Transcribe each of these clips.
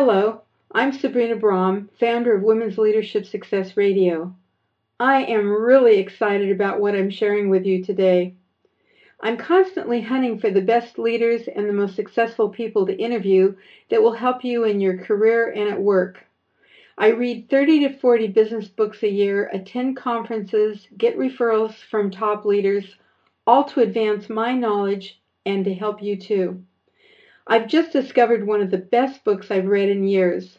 Hello, I'm Sabrina Braham, founder of Women's Leadership Success Radio. I am really excited about what I'm sharing with you today. I'm constantly hunting for the best leaders and the most successful people to interview that will help you in your career and at work. I read 30 to 40 business books a year, attend conferences, get referrals from top leaders, all to advance my knowledge and to help you too. I've just discovered one of the best books I've read in years.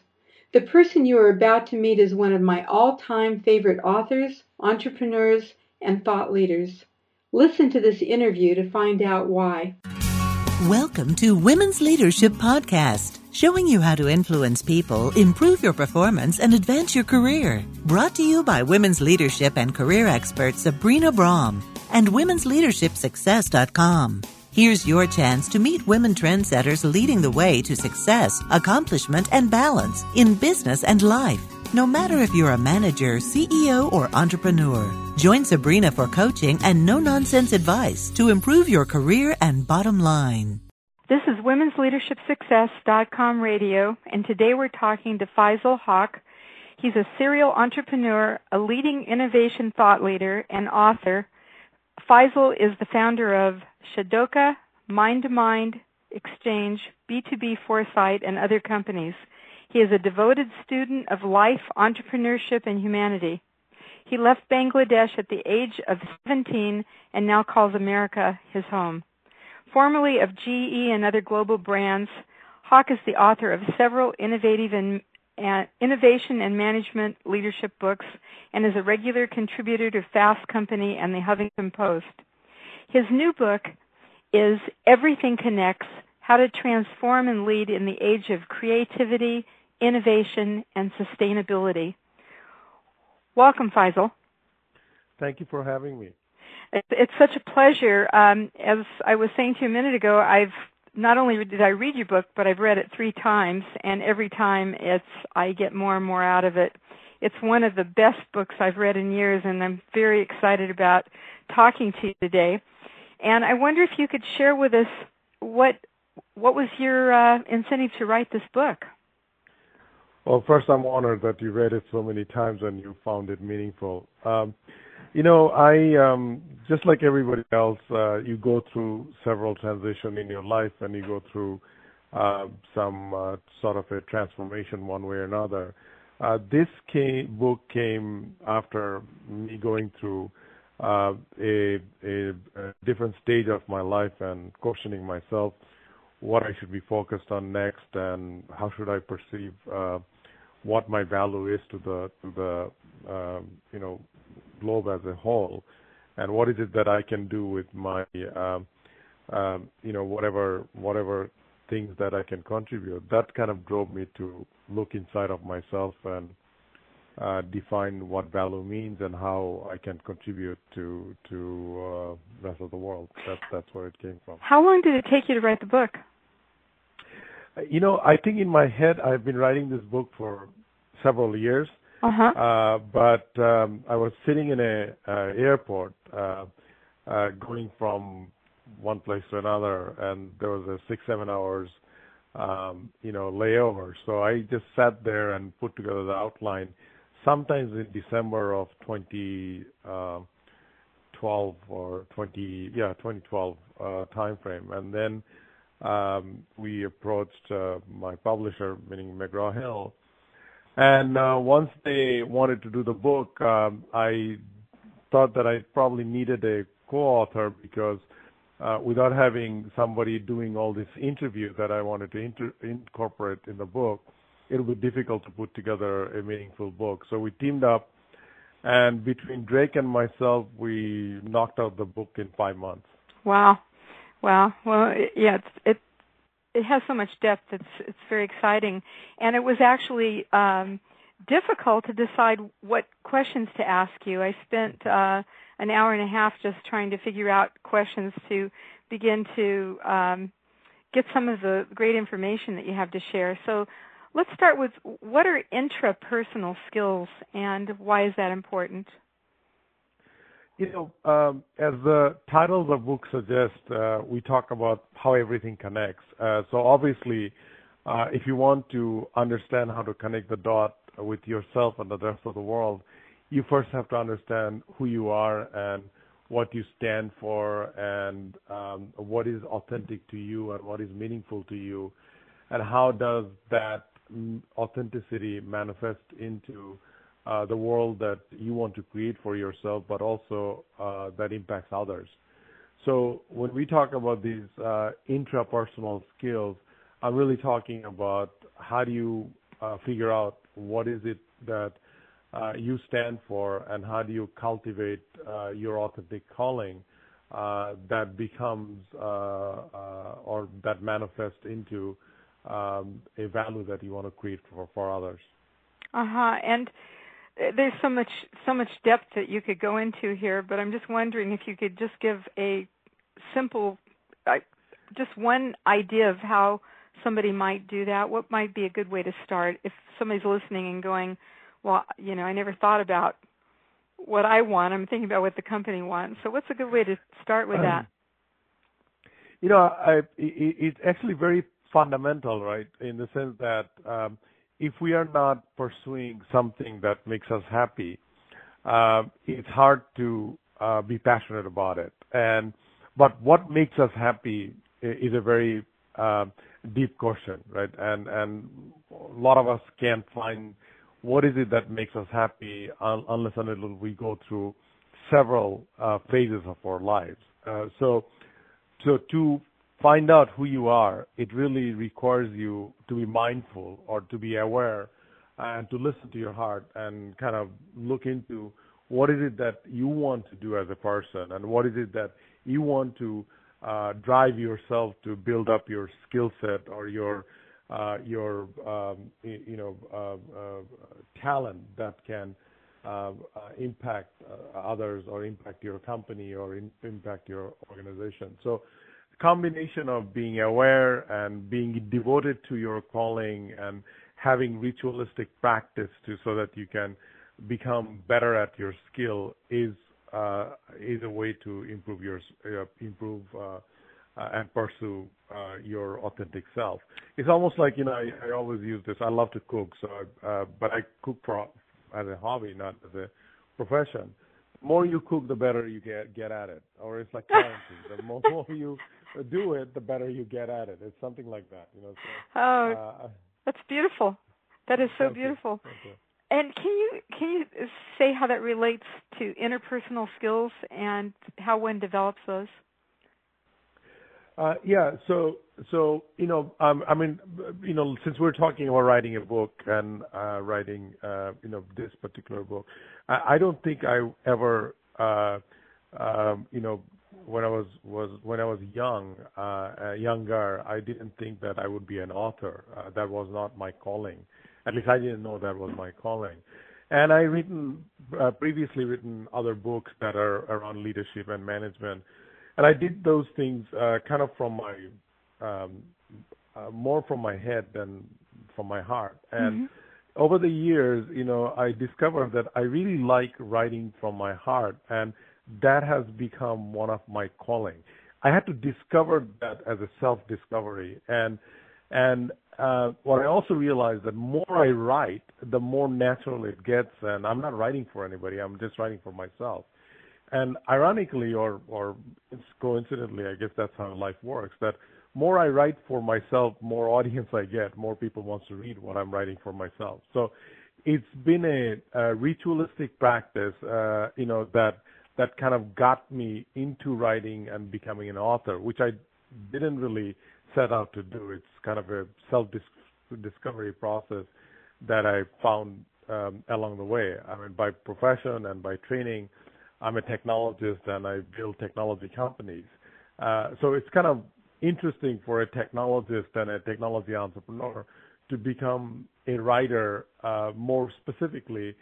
The person you are about to meet is one of my all time favorite authors, entrepreneurs, and thought leaders. Listen to this interview to find out why. Welcome to Women's Leadership Podcast, showing you how to influence people, improve your performance, and advance your career. Brought to you by women's leadership and career expert Sabrina Braham and womensleadershipsuccess.com. Here's your chance to meet women trendsetters leading the way to success, accomplishment, and balance in business and life. No matter if you're a manager, CEO, or entrepreneur, join Sabrina for coaching and no nonsense advice to improve your career and bottom line. This is Women's Leadership Success.com radio, and today we're talking to Faisal Hoque. He's a serial entrepreneur, a leading innovation thought leader, and author. Faisal is the founder of Shadoka, Mind to Mind, Exchange, B2B Foresight, and other companies. He is a devoted student of life, entrepreneurship, and humanity. He left Bangladesh at the age of 17 and now calls America his home. Formerly of GE and other global brands, Hoque is the author of several innovative and uh, innovation and management leadership books and is a regular contributor to Fast Company and the Huffington Post. His new book is Everything Connects How to Transform and Lead in the Age of Creativity, innovation, and sustainability. Welcome, Faisal. Thank you for having me. It's such a pleasure. Um, as I was saying to you a minute ago, I've not only did I read your book, but I've read it three times, and every time it's I get more and more out of it. It's one of the best books I've read in years, and I'm very excited about talking to you today. And I wonder if you could share with us what what was your uh, incentive to write this book. Well, first, I'm honored that you read it so many times and you found it meaningful. Um, you know, I um, just like everybody else, uh, you go through several transitions in your life, and you go through uh, some uh, sort of a transformation one way or another. Uh, this came, book came after me going through a, a, different stage of my life and questioning myself what I should be focused on next and how should I perceive uh, what my value is to the um, you know globe as a whole, and what is it that I can do with my um, um, you know whatever whatever things that I can contribute. That kind of drove me to look inside of myself and uh, define what value means and how I can contribute to to uh, rest of the world. That's that's where it came from. How long did it take you to write the book? You know, I think in my head I've been writing this book for several years. Uh-huh. Uh, but um, I was sitting in a uh, airport, uh, uh, going from one place to another, and there was a six seven hours, um, you know, layover. So I just sat there and put together the outline. Sometimes in December of 2012 uh, or 20 yeah 2012 uh, time frame, and then um, we approached uh, my publisher, meaning McGraw Hill, and uh, once they wanted to do the book, um, I thought that I probably needed a co-author because without having somebody doing all this interview that I wanted to incorporate in the book, it would be difficult to put together a meaningful book. So we teamed up, and between Drake and myself, we knocked out the book in five months. Wow, wow. Well, yeah, it's, it it has so much depth. It's it's very exciting, and it was actually um, difficult to decide what questions to ask you. I spent uh, an hour and a half just trying to figure out questions to begin to um, get some of the great information that you have to share. So let's start with what are intrapersonal skills and why is that important? You know, um, as the title of the book suggests, uh, we talk about how everything connects. Uh, so obviously, uh, if you want to understand how to connect the dot with yourself and the rest of the world, you first have to understand who you are and what you stand for and um, what is authentic to you and what is meaningful to you, and how does that authenticity manifest into uh, the world that you want to create for yourself, but also uh, that impacts others. So when we talk about these uh, intrapersonal skills, I'm really talking about how do you figure out what is it that you stand for and how do you cultivate your authentic calling that becomes or that manifests into um, a value that you want to create for, for others. Uh huh. And there's so much so much depth that you could go into here, but I'm just wondering if you could just give a simple, uh, just one idea of how somebody might do that. What might be a good way to start if somebody's listening and going, "Well, you know, I never thought about what I want. I'm thinking about what the company wants." So, what's a good way to start with that? You know, I, it, it's actually very fundamental, right? In the sense that um, if we are not pursuing something that makes us happy, uh, it's hard to uh, be passionate about it. And but what makes us happy is a very uh, deep question, right? And and a lot of us can't find what is it that makes us happy unless and until we go through several uh, phases of our lives. Uh, so so to find out who you are, it really requires you to be mindful or to be aware and to listen to your heart and kind of look into what is it that you want to do as a person and what is it that you want to uh, drive yourself to build up your skill set or your uh, your um, you know uh, uh, talent that can uh, impact others or impact your company or in, impact your organization. So combination of being aware and being devoted to your calling and having ritualistic practice to so that you can become better at your skill is uh, is a way to improve your uh, improve uh, uh and pursue uh, your authentic self. It's almost like you know I, I always use this. I love to cook, so I, uh, but I cook for as a hobby, not as a profession. The more you cook, the better you get get at it. Or it's like currency. the more you do it, the better you get at it. It's something like that, you know. So, oh, uh, that's beautiful. That is so beautiful. And can you can you say how that relates to interpersonal skills and how one develops those? Uh, yeah, so so you know, um, I mean, you know, since we're talking about writing a book and uh, writing, uh, you know, this particular book, I, I don't think I ever, uh, um, you know, when I was was when I was young, uh, uh, younger, I didn't think that I would be an author. Uh, that was not my calling. At least I didn't know that was my calling. And I written uh, previously written other books that are around leadership and management, and I did those things uh, kind of from my um, uh, more from my head than from my heart. And mm-hmm. over the years, you know, I discovered that I really like writing from my heart and that has become one of my calling. I had to discover that as a self discovery and and uh, what I also realized that more I write, the more natural it gets, and I'm not writing for anybody. I'm just writing for myself. And ironically, or or coincidentally, I guess that's how life works. That more I write for myself, more audience I get, more people wants to read what I'm writing for myself. So it's been a, a ritualistic practice, uh, you know, that that kind of got me into writing and becoming an author, which I didn't really set out to do. It's kind of a self-discovery process that I found um, along the way. I mean, by profession and by training, I'm a technologist and I build technology companies. Uh, so it's kind of interesting for a technologist and a technology entrepreneur to become a writer uh, more specifically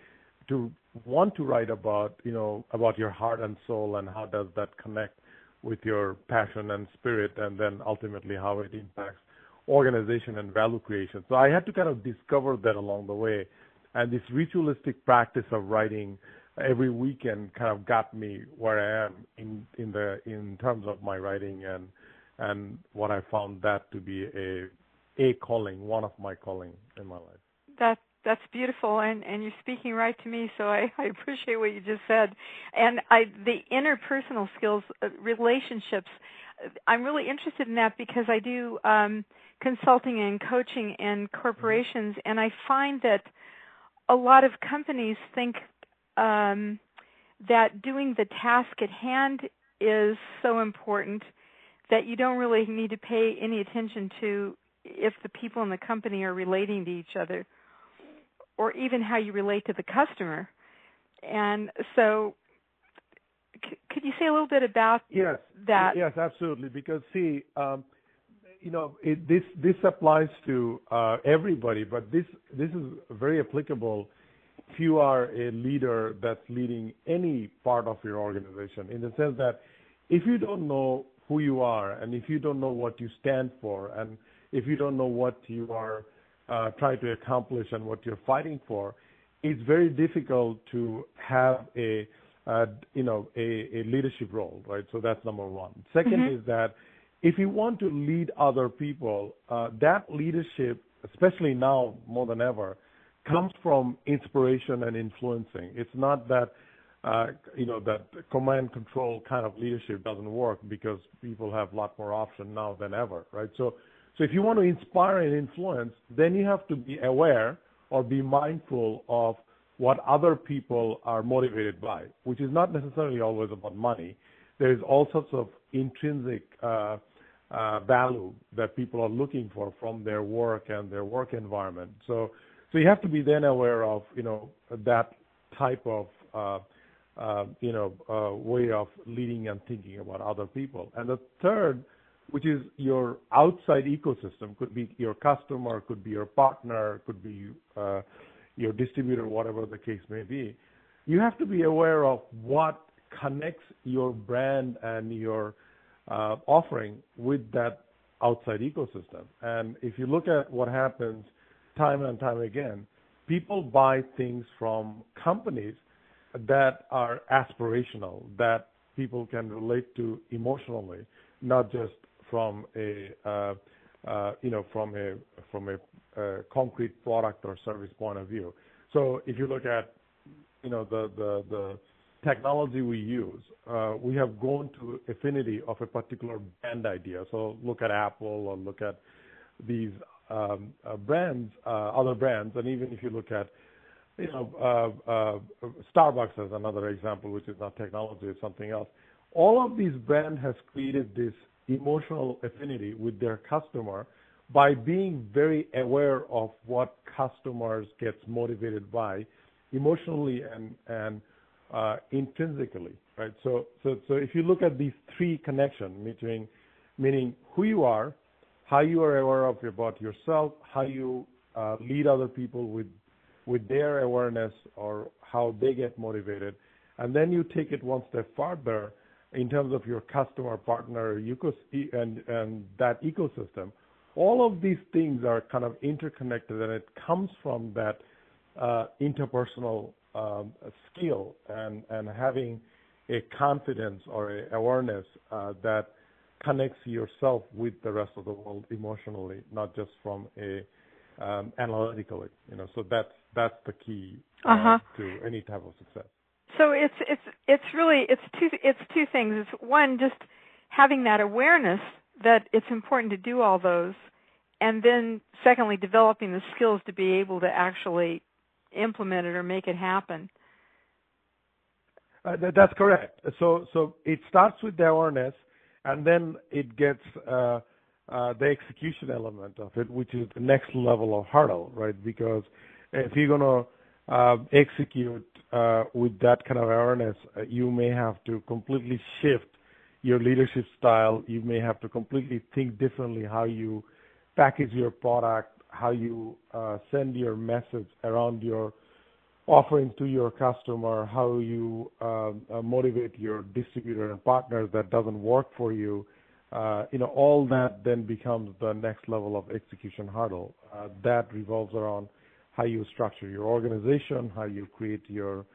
to want to write about you know about your heart and soul and how does that connect with your passion and spirit and then ultimately how it impacts organization and value creation so i had to kind of discover that along the way and this ritualistic practice of writing every weekend kind of got me where i am in in the in terms of my writing and and what i found that to be a a calling, one of my calling in my life. That that's beautiful, and and you're speaking right to me. So I, I appreciate what you just said, and I the interpersonal skills, uh, relationships. I'm really interested in that because I do um, consulting and coaching in corporations, and I find that a lot of companies think um, that doing the task at hand is so important that you don't really need to pay any attention to if the people in the company are relating to each other or even how you relate to the customer. And so c- could you say a little bit about yes, that? Yes, absolutely. Because see, um, you know, it, this this applies to uh, everybody, but this this is very applicable if you are a leader that's leading any part of your organization. In the sense that if you don't know who you are, and if you don't know what you stand for, and if you don't know what you are uh, trying to accomplish and what you're fighting for, it's very difficult to have a uh, you know a, a leadership role, right? So that's number one. 2nd mm-hmm. is that if you want to lead other people, uh, that leadership, especially now more than ever, comes from inspiration and influencing. It's not that uh, you know that command control kind of leadership doesn't work because people have a lot more option now than ever, right? So, so if you want to inspire and influence, then you have to be aware or be mindful of what other people are motivated by, which is not necessarily always about money. There's all sorts of intrinsic uh, uh, value that people are looking for from their work and their work environment. So, so you have to be then aware of you know that type of uh, uh, you know, uh, way of leading and thinking about other people. And the third, which is your outside ecosystem, could be your customer, could be your partner, could be uh, your distributor, whatever the case may be. You have to be aware of what connects your brand and your uh, offering with that outside ecosystem. And if you look at what happens time and time again, people buy things from companies that are aspirational, that people can relate to emotionally, not just from a uh, uh, you know from a from a uh, concrete product or service point of view. So if you look at you know the technology we use, we have gone to affinity of a particular brand idea. So look at Apple or look at these um, brands, other brands, and even if you look at you know, Starbucks as another example, which is not technology, it's something else. All of these brands has created this emotional affinity with their customer by being very aware of what customers gets motivated by emotionally and uh, intrinsically, right? So so so if you look at these three connections between meaning who you are, how you are aware of about yourself, how you uh, lead other people with with their awareness or how they get motivated. And then you take it one step further in terms of your customer, partner, and, and that ecosystem. All of these things are kind of interconnected, and it comes from that uh, interpersonal um, skill and, and having a confidence or a awareness uh, that connects yourself with the rest of the world emotionally, not just from a um, analytically. You know, so that's that's the key uh, uh-huh. to any type of success. So it's it's it's really it's two it's two things. It's one just having that awareness that it's important to do all those, and then secondly developing the skills to be able to actually implement it or make it happen. Uh, that, that's correct. So so it starts with the awareness, and then it gets uh, uh, the execution element of it, which is the next level of hurdle, right? Because if you're gonna uh, execute uh, with that kind of awareness, uh, you may have to completely shift your leadership style. You may have to completely think differently how you package your product, how you uh, send your message around your offering to your customer, how you um, uh, motivate your distributor and partners that doesn't work for you uh, you know, all that then becomes the next level of execution hurdle. Uh, that revolves around how you structure your organization, how you create your,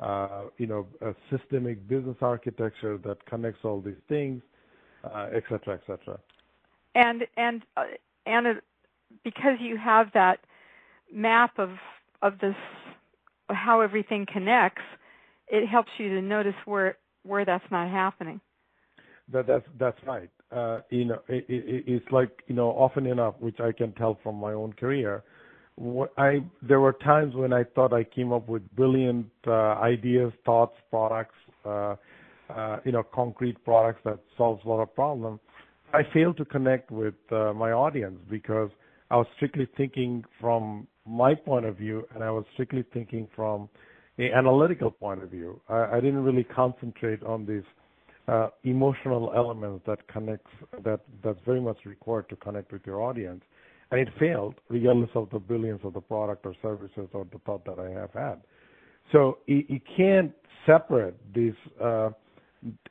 uh, you know, a systemic business architecture that connects all these things, uh, et cetera, et cetera. And and uh, and because you have that map of of this how everything connects, it helps you to notice where where that's not happening. That that's that's right. Uh, you know, it, it, it's like you know, often enough, which I can tell from my own career. I there were times when I thought I came up with brilliant uh, ideas, thoughts, products, uh, uh, you know, concrete products that solves a lot of problems. I failed to connect with uh, my audience because I was strictly thinking from my point of view, and I was strictly thinking from an analytical point of view. I, I didn't really concentrate on these uh, emotional elements that connects that that's very much required to connect with your audience, and it failed regardless of the brilliance of the product or services or the thought that I have had. So you, you can't separate this uh,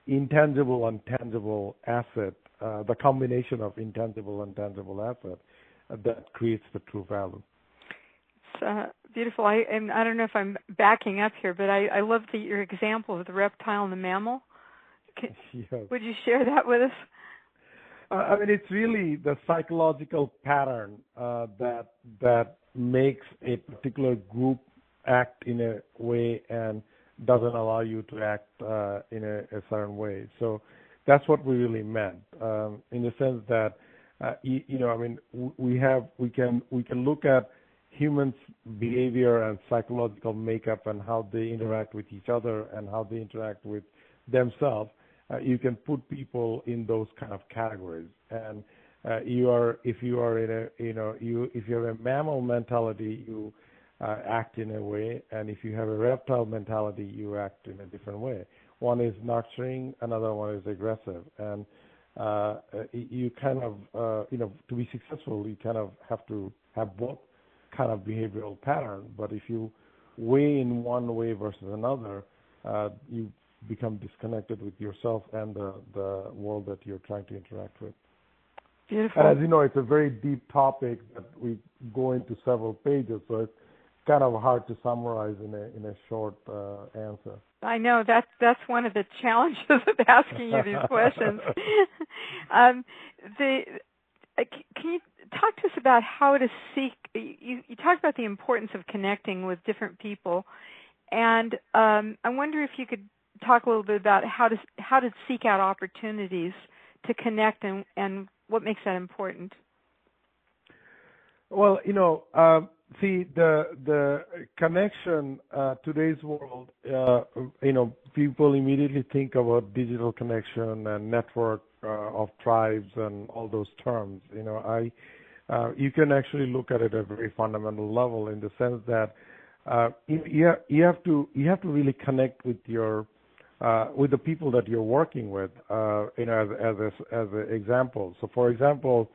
intangible and tangible asset, uh, the combination of intangible and tangible asset uh, that creates the true value uh, beautiful. I and I don't know if I'm backing up here, but I, I love the, your example of the reptile and the mammal. Can, yes. Would you share that with us? I mean, it's really the psychological pattern uh, that that makes a particular group act in a way and doesn't allow you to act uh, in a, a, certain way. So that's what we really meant, um, in the sense that uh, you, you, know, I mean, we have we can we can look at humans' behavior and psychological makeup and how they interact with each other and how they interact with themselves, you can put people in those kind of categories. And uh, you are, if you are in a, you know, you if you have a mammal mentality, you uh, act in a way, and if you have a reptile mentality, you act in a different way. One is nurturing, another one is aggressive, and uh, you kind of, uh, you know, to be successful, you kind of have to have both kind of behavioral pattern. But if you weigh in one way versus another, uh, you become disconnected with yourself and the, the world that you're trying to interact with. Beautiful. And as you know, it's a very deep topic that we go into several pages, so it's kind of hard to summarize in a in a short uh, answer. I know that's that's one of the challenges of asking you these questions. um, the uh, can you talk to us about how to seek? You, you talked about the importance of connecting with different people, and um, I wonder if you could talk a little bit about how to how to seek out opportunities to connect and and what makes that important. Well, you know, uh, see the the connection uh, today's world. Uh, you know, people immediately think about digital connection and network uh, of tribes and all those terms. You know, I uh, you can actually look at it at a very fundamental level in the sense that uh, you, have, you have to you have to really connect with your uh, with the people that you're working with. Uh, you know, as as a, as an example. So, for example,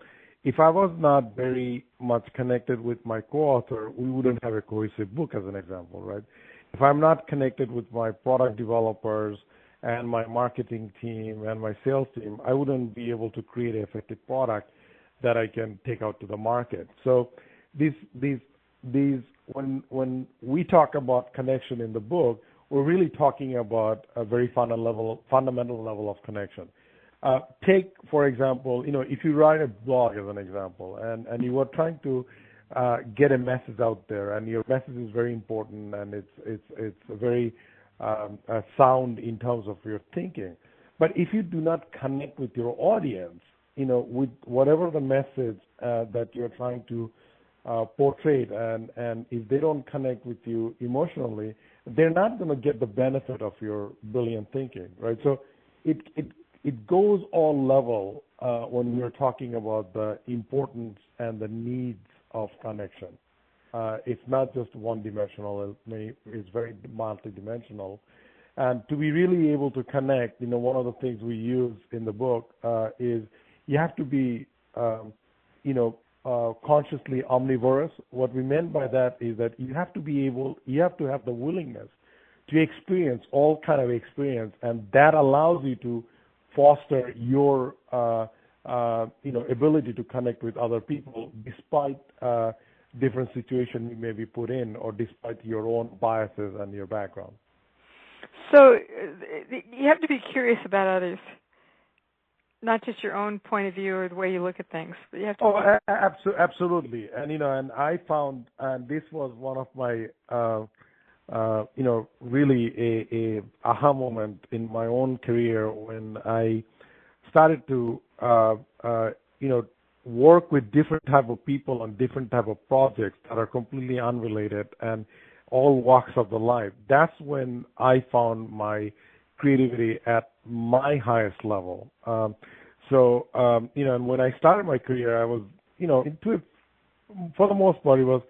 if I was not very much connected with my co-author, we wouldn't have a cohesive book, as an example, right? If I'm not connected with my product developers and my marketing team and my sales team, I wouldn't be able to create an effective product that I can take out to the market. So these these these when when we talk about connection in the book, we're really talking about a very fundamental level of connection. Uh, take for example, you know, if you write a blog as an example, and you are trying to uh, get a message out there, and your message is very important, and it's very um, sound in terms of your thinking. But if you do not connect with your audience, you know, with whatever the message uh, that you're trying to portray, and if they don't connect with you emotionally, they're not going to get the benefit of your brilliant thinking, right? So it it it goes all level uh, when we're talking about the importance and the needs of connection. Uh, it's not just one-dimensional. It's very multidimensional. And to be really able to connect, you know, one of the things we use in the book uh, is you have to be, um, you know, uh, consciously omnivorous. What we meant by that is that you have to be able, you have to have the willingness to experience all kind of experience, and that allows you to foster your, uh, uh, you know, ability to connect with other people despite uh, different situation you may be put in or despite your own biases and your background. So uh, you have to be curious about others. Not just your own point of view or the way you look at things, but you have to. Oh, abso- absolutely. And you know, and I found, and this was one of my, uh, uh, you know, really a, a aha moment in my own career when I started to, uh, uh, you know, work with different type of people on different type of projects that are completely unrelated and all walks of the life. That's when I found my creativity at my highest level. Um, so, um, you know, and when I started my career, I was, you know, into it, for the most part, it was,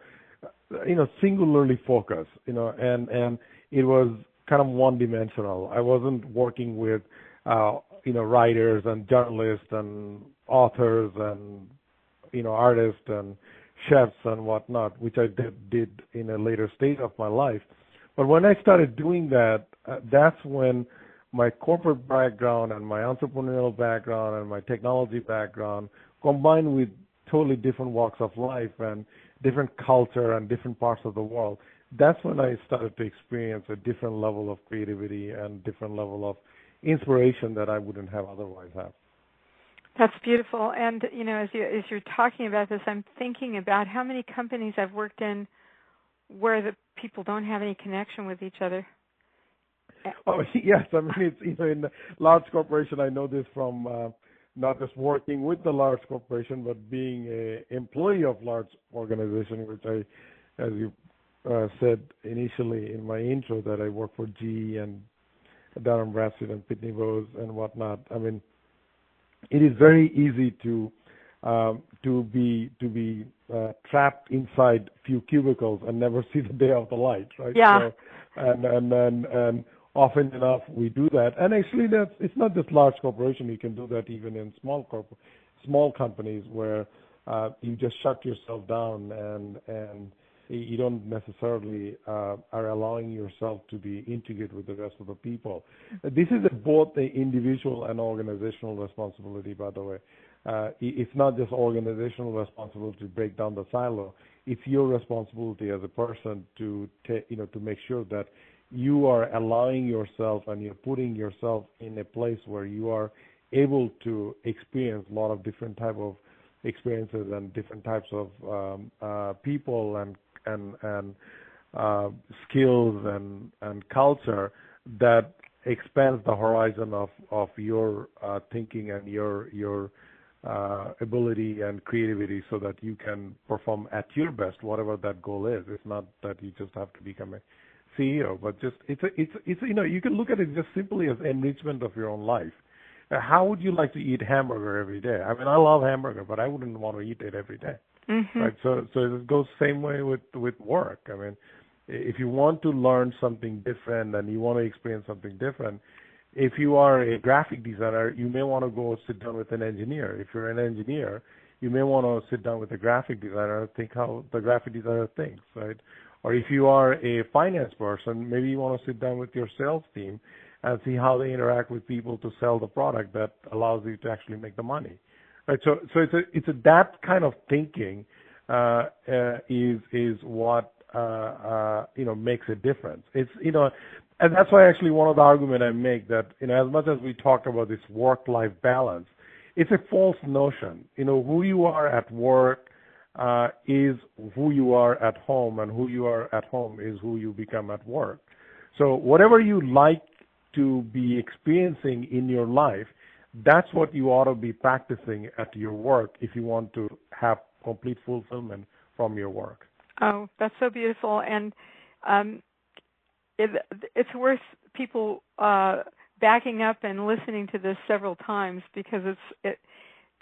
you know, singularly focused, you know, and, and it was kind of one dimensional. I wasn't working with, uh, you know, writers and journalists and authors and, you know, artists and chefs and whatnot, which I did, did in a later stage of my life. But when I started doing that, uh, that's when my corporate background and my entrepreneurial background and my technology background combined with totally different walks of life and different culture and different parts of the world that's when i started to experience a different level of creativity and different level of inspiration that i wouldn't have otherwise have that's beautiful. And you know as you as you're talking about this i'm thinking about how many companies i've worked in where the people don't have any connection with each other Oh yes, I mean it's you know in large corporation. I know this from uh, not just working with the large corporation, but being a employee of large organization, which I, as you uh, said initially in my intro, that I work for GE and Dun & Bradstreet and Pitney Bowes and whatnot. I mean, it is very easy to um, to be to be uh, trapped inside few cubicles and never see the day of the light, right? Yeah. So, and and and and often enough we do that. And actually, that's it's not just large corporation. You can do that even in small corp, small companies where uh, you just shut yourself down and and you don't necessarily uh, are allowing yourself to be integrated with the rest of the people. This is both the individual and organizational responsibility, by the way. Uh, it's not just organizational responsibility to break down the silo. It's your responsibility as a person to, ta- you know, to make sure that you are allowing yourself and you're putting yourself in a place where you are able to experience a lot of different type of experiences and different types of um, uh, people and and and uh, skills and and culture that expands the horizon of of your uh, thinking and your your uh, ability and creativity so that you can perform at your best whatever that goal is. It's not that you just have to become a CEO, but just it's a, it's it's you know you can look at it just simply as enrichment of your own life. Uh, how would you like to eat hamburger every day? I mean, I love hamburger, but I wouldn't want to eat it every day. Mm-hmm. Right. So so it goes same way with with work. I mean, if you want to learn something different and you want to experience something different, if you are a graphic designer, you may want to go sit down with an engineer. If you're an engineer, you may want to sit down with a graphic designer and think how the graphic designer thinks, right? Or if you are a finance person, maybe you want to sit down with your sales team and see how they interact with people to sell the product that allows you to actually make the money. Right. So, so it's a, it's a, that kind of thinking, uh, uh, is, is what, uh, uh, you know, makes a difference. It's, you know, and that's why actually one of the argument I make that, you know, as much as we talk about this work-life balance, it's a false notion. You know, who you are at work uh, is who you are at home, and who you are at home is who you become at work. So whatever you like to be experiencing in your life, that's what you ought to be practicing at your work if you want to have complete fulfillment from your work. Oh, that's so beautiful, and um, it, it's worth people uh, backing up and listening to this several times because it's it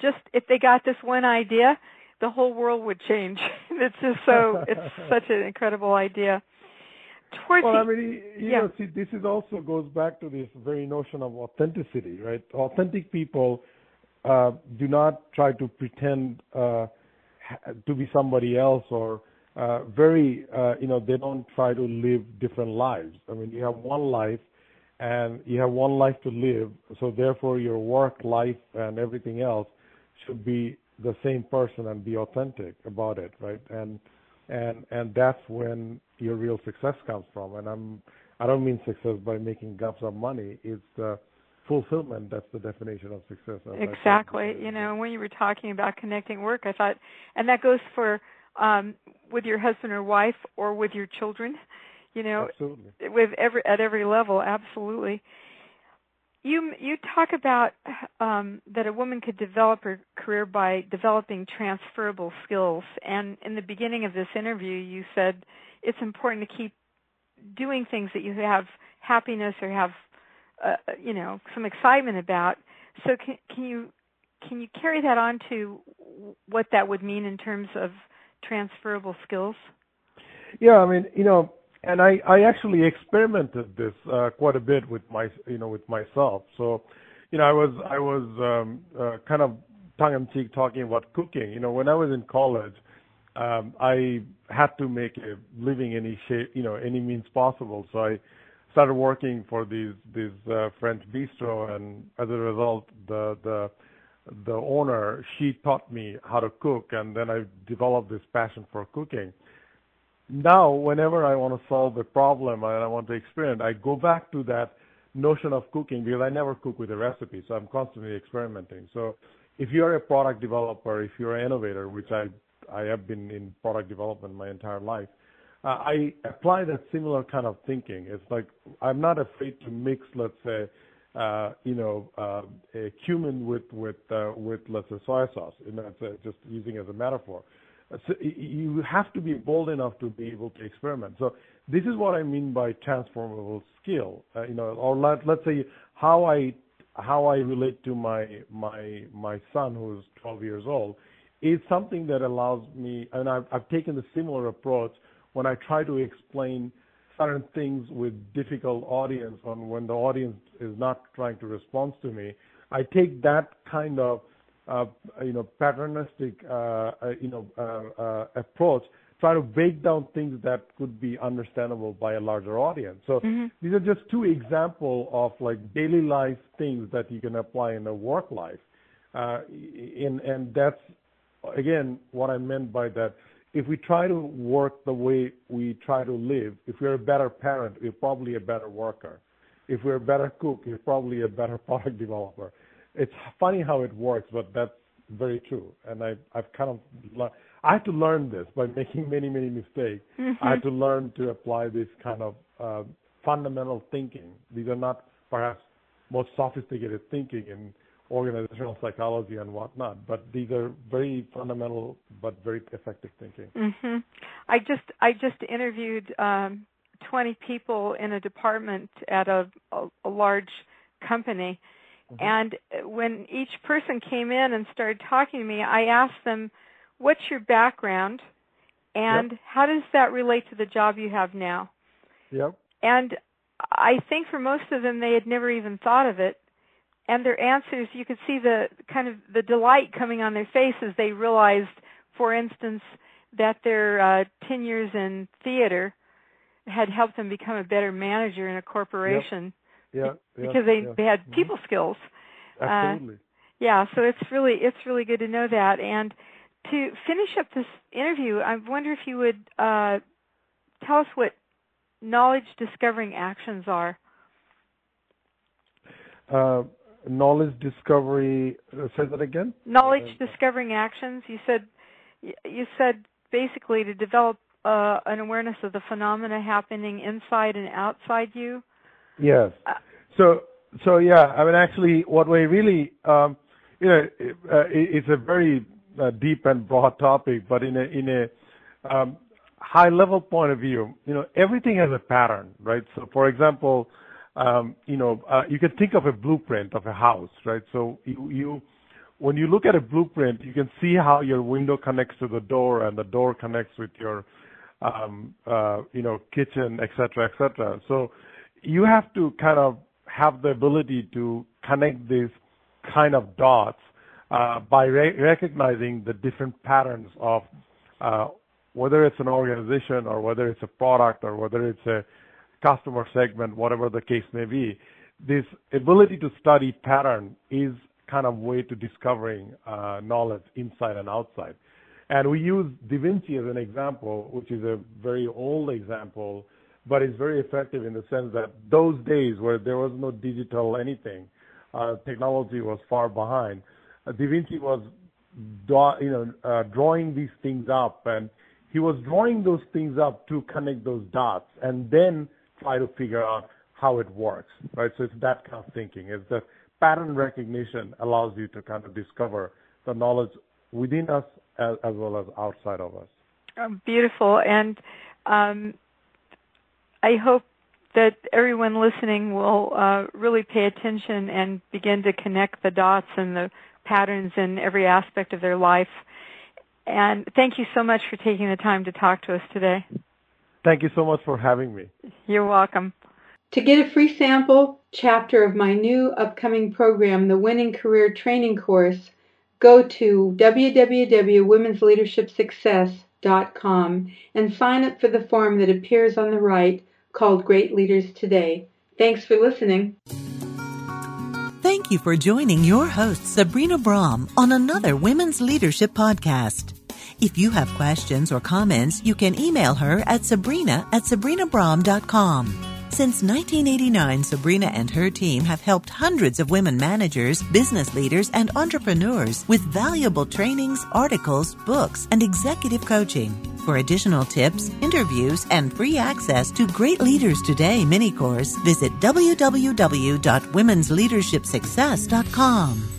just if they got this one idea, the whole world would change. it's just so it's such an incredible idea. Towards well, I mean, you yeah. know, see, this is also goes back to this very notion of authenticity, right? Authentic people uh, do not try to pretend uh, to be somebody else or uh, very, uh, you know, they don't try to live different lives. I mean, you have one life and you have one life to live, so therefore your work life and everything else should be the same person and be authentic about it, right? And and and that's when your real success comes from. And I'm I don't mean success by making gobs of money. It's the fulfillment. That's the definition of success. Exactly. You know, when you were talking about connecting work, I thought, and that goes for um, with your husband or wife or with your children. You know, absolutely. with every at every level, absolutely. You you talk about um, that a woman could develop her career by developing transferable skills, and in the beginning of this interview, you said it's important to keep doing things that you have happiness or have uh, you know some excitement about. So can can you can you carry that on to what that would mean in terms of transferable skills? Yeah, I mean, you know, and I, I actually experimented this uh, quite a bit with my you know with myself. So, you know, I was I was um, uh, kind of tongue in cheek talking about cooking. You know, when I was in college, um, I had to make a living any shape you know any means possible. So I started working for these these uh, French bistro, and as a result, the the the owner she taught me how to cook, and then I developed this passion for cooking now whenever I want to solve a problem and I want to experiment, I go back to that notion of cooking because I never cook with a recipe, so I'm constantly experimenting. So if you're a product developer, if you're an innovator, which I I have been in product development my entire life, uh, I apply that similar kind of thinking. It's like I'm not afraid to mix, let's say, uh, you know, uh, a cumin with with uh, with let's say soy sauce. and that's uh, just using as a metaphor. You have to be bold enough to be able to experiment. So this is what I mean by transformable skill. Uh, you know, or let, let's say how I how I relate to my my my son who's 12 years old is something that allows me, and I've, I've taken the similar approach when I try to explain certain things with difficult audience, on when the audience is not trying to respond to me. I take that kind of you know, patternistic, uh, uh, you know, approach, try to break down things that could be understandable by a larger audience. So mm-hmm. these are just two examples of like daily life things that you can apply in a work life. Uh, in, and that's again what I meant by that. If we try to work the way we try to live, if we're a better parent, we're probably a better worker. If we're a better cook, we're probably a better product developer it's funny how it works, but that's very true. And I, I've kind of, le- I had to learn this by making many, many mistakes. Mm-hmm. I had to learn to apply this kind of uh, fundamental thinking. These are not perhaps most sophisticated thinking in organizational psychology and whatnot, but these are very fundamental but very effective thinking. Mm-hmm. I just I just interviewed um, 20 people in a department at a, a, a large company Mm-hmm. And when each person came in and started talking to me, I asked them, "What's your background, and yep. how does that relate to the job you have now?" Yep. And I think for most of them, they had never even thought of it. And their answers, you could see the kind of the delight coming on their faces. They realized, for instance, that their uh, 10 years in theater had helped them become a better manager in a corporation. Yeah, because they yeah. they had mm-hmm. people skills. Absolutely. Uh, yeah, so it's really it's really good to know that. And to finish up this interview, I wonder if you would uh, tell us what knowledge discovering actions are. Uh, knowledge discovery. Uh, say that again. Knowledge uh, discovering actions. You said you said basically to develop uh, an awareness of the phenomena happening inside and outside you. Yes. Uh, so so yeah, I mean actually what we really um, you know uh, it's a very uh, deep and broad topic, but in a in a um, high level point of view, you know everything has a pattern, right? So for example, um, you know uh, you can think of a blueprint of a house, right? So you you when you look at a blueprint, you can see how your window connects to the door and the door connects with your um, uh, you know kitchen, et cetera, et cetera. So you have to kind of have the ability to connect these kind of dots uh, by re- recognizing the different patterns of uh, whether it's an organization or whether it's a product or whether it's a customer segment, whatever the case may be. This ability to study pattern is kind of way to discovering uh, knowledge inside and outside. And we use Da Vinci as an example, which is a very old example but it's very effective in the sense that those days where there was no digital anything, uh, technology was far behind. Uh, da Vinci was, you know, uh, drawing these things up, and he was drawing those things up to connect those dots, and then try to figure out how it works, right? So it's that kind of thinking. It's that pattern recognition allows you to kind of discover the knowledge within us as, as well as outside of us. Oh, beautiful, and um, I hope that everyone listening will uh, really pay attention and begin to connect the dots and the patterns in every aspect of their life. And thank you so much for taking the time to talk to us today. Thank you so much for having me. You're welcome. To get a free sample chapter of my new upcoming program, the Winning Career Training Course, go to www.womensleadershipsuccess.com and sign up for the form that appears on the right called Great Leaders Today. Thanks for listening. Thank you for joining your host, Sabrina Braham, on another Women's Leadership Podcast. If you have questions or comments, you can email her at sabrina at sabrinabraham.com. Since 1989, Sabrina and her team have helped hundreds of women managers, business leaders, and entrepreneurs with valuable trainings, articles, books, and executive coaching. For additional tips, interviews, and free access to Great Leaders Today mini course, visit www.womensleadershipsuccess.com.